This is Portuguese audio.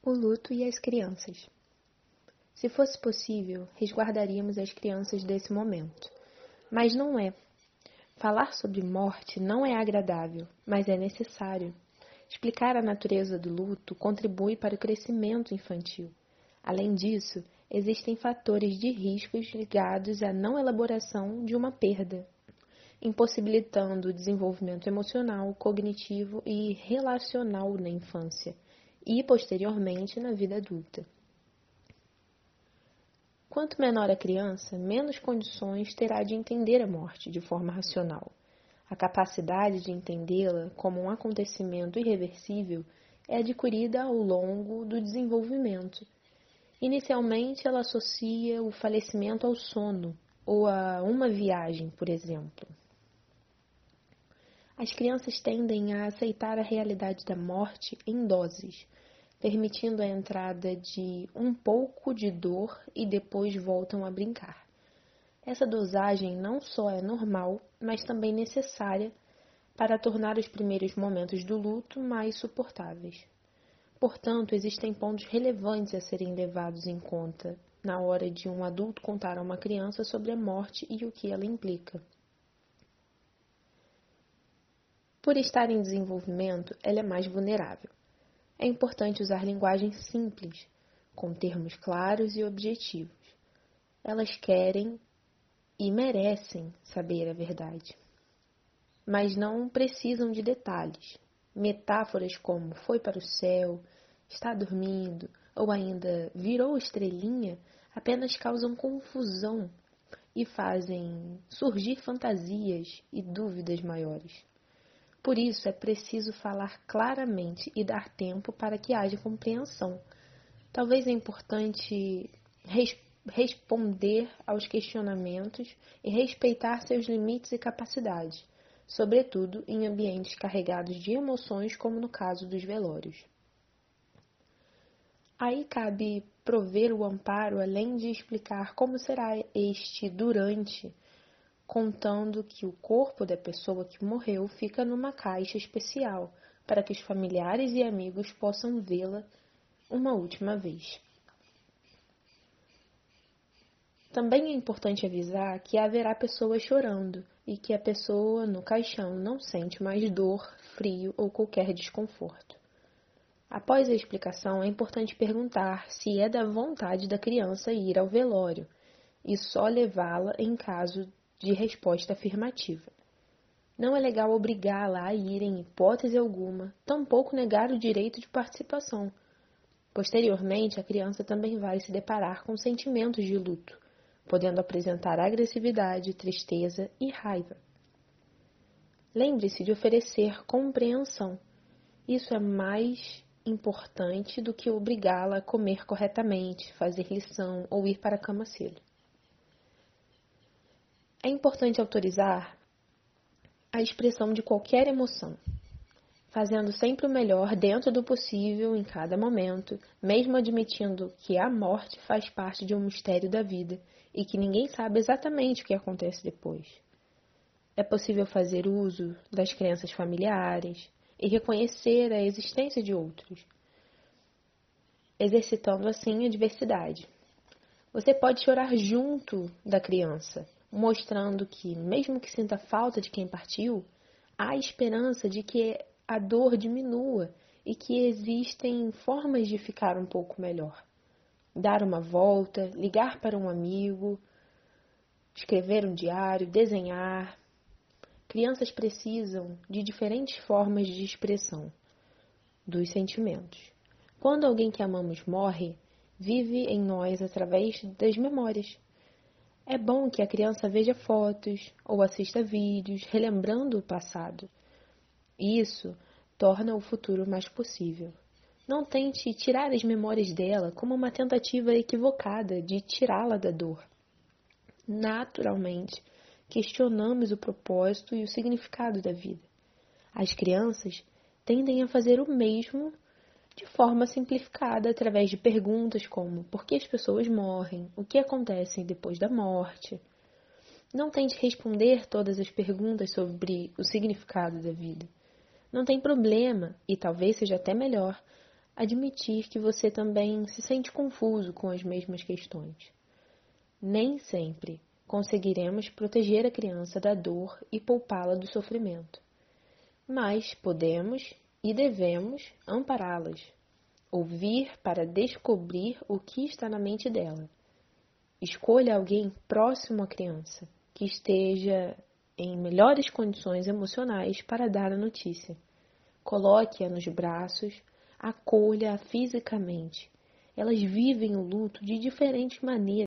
O luto e as crianças. Se fosse possível, resguardaríamos as crianças desse momento. Mas não é. Falar sobre morte não é agradável, mas é necessário. Explicar a natureza do luto contribui para o crescimento infantil. Além disso, existem fatores de riscos ligados à não elaboração de uma perda, impossibilitando o desenvolvimento emocional, cognitivo e relacional na infância e, posteriormente, na vida adulta. Quanto menor a criança, menos condições terá de entender a morte de forma racional. A capacidade de entendê-la como um acontecimento irreversível é adquirida ao longo do desenvolvimento. Inicialmente, ela associa o falecimento ao sono ou a uma viagem, por exemplo. As crianças tendem a aceitar a realidade da morte em doses permitindo a entrada de um pouco de dor e depois voltam a brincar. Essa dosagem não só é normal, mas também necessária para tornar os primeiros momentos do luto mais suportáveis. Portanto, existem pontos relevantes a serem levados em conta na hora de um adulto contar a uma criança sobre a morte e o que ela implica. Por estar em desenvolvimento, ela é mais vulnerável. É importante usar linguagem simples, com termos claros e objetivos. Elas querem e merecem saber a verdade. Mas não precisam de detalhes. Metáforas como foi para o céu, está dormindo ou ainda virou estrelinha apenas causam confusão e fazem surgir fantasias e dúvidas maiores. Por isso é preciso falar claramente e dar tempo para que haja compreensão. Talvez é importante res responder aos questionamentos e respeitar seus limites e capacidades, sobretudo em ambientes carregados de emoções, como no caso dos velórios. Aí cabe prover o amparo além de explicar como será este durante contando que o corpo da pessoa que morreu fica numa caixa especial para que os familiares e amigos possam vê-la uma última vez. Também é importante avisar que haverá pessoas chorando e que a pessoa no caixão não sente mais dor, frio ou qualquer desconforto. Após a explicação, é importante perguntar se é da vontade da criança ir ao velório e só levá-la em caso de resposta afirmativa. Não é legal obrigá-la a ir em hipótese alguma, tampouco negar o direito de participação. Posteriormente, a criança também vai se deparar com sentimentos de luto, podendo apresentar agressividade, tristeza e raiva. Lembre-se de oferecer compreensão. Isso é mais importante do que obrigá-la a comer corretamente, fazer lição ou ir para a cama cedo. É importante autorizar a expressão de qualquer emoção, fazendo sempre o melhor dentro do possível em cada momento, mesmo admitindo que a morte faz parte de um mistério da vida e que ninguém sabe exatamente o que acontece depois. É possível fazer uso das crenças familiares e reconhecer a existência de outros, exercitando assim a diversidade. Você pode chorar junto da criança mostrando que, mesmo que sinta falta de quem partiu, há esperança de que a dor diminua e que existem formas de ficar um pouco melhor. Dar uma volta, ligar para um amigo, escrever um diário, desenhar. Crianças precisam de diferentes formas de expressão dos sentimentos. Quando alguém que amamos morre, vive em nós através das memórias. É bom que a criança veja fotos ou assista vídeos relembrando o passado. Isso torna o futuro mais possível. Não tente tirar as memórias dela como uma tentativa equivocada de tirá-la da dor. Naturalmente, questionamos o propósito e o significado da vida. As crianças tendem a fazer o mesmo de forma simplificada através de perguntas como por que as pessoas morrem, o que acontece depois da morte. Não tente responder todas as perguntas sobre o significado da vida. Não tem problema, e talvez seja até melhor, admitir que você também se sente confuso com as mesmas questões. Nem sempre conseguiremos proteger a criança da dor e poupá-la do sofrimento, mas podemos e devemos ampará-las, ouvir para descobrir o que está na mente dela. Escolha alguém próximo à criança, que esteja em melhores condições emocionais para dar a notícia. Coloque-a nos braços, acolha-a fisicamente. Elas vivem o luto de diferentes maneiras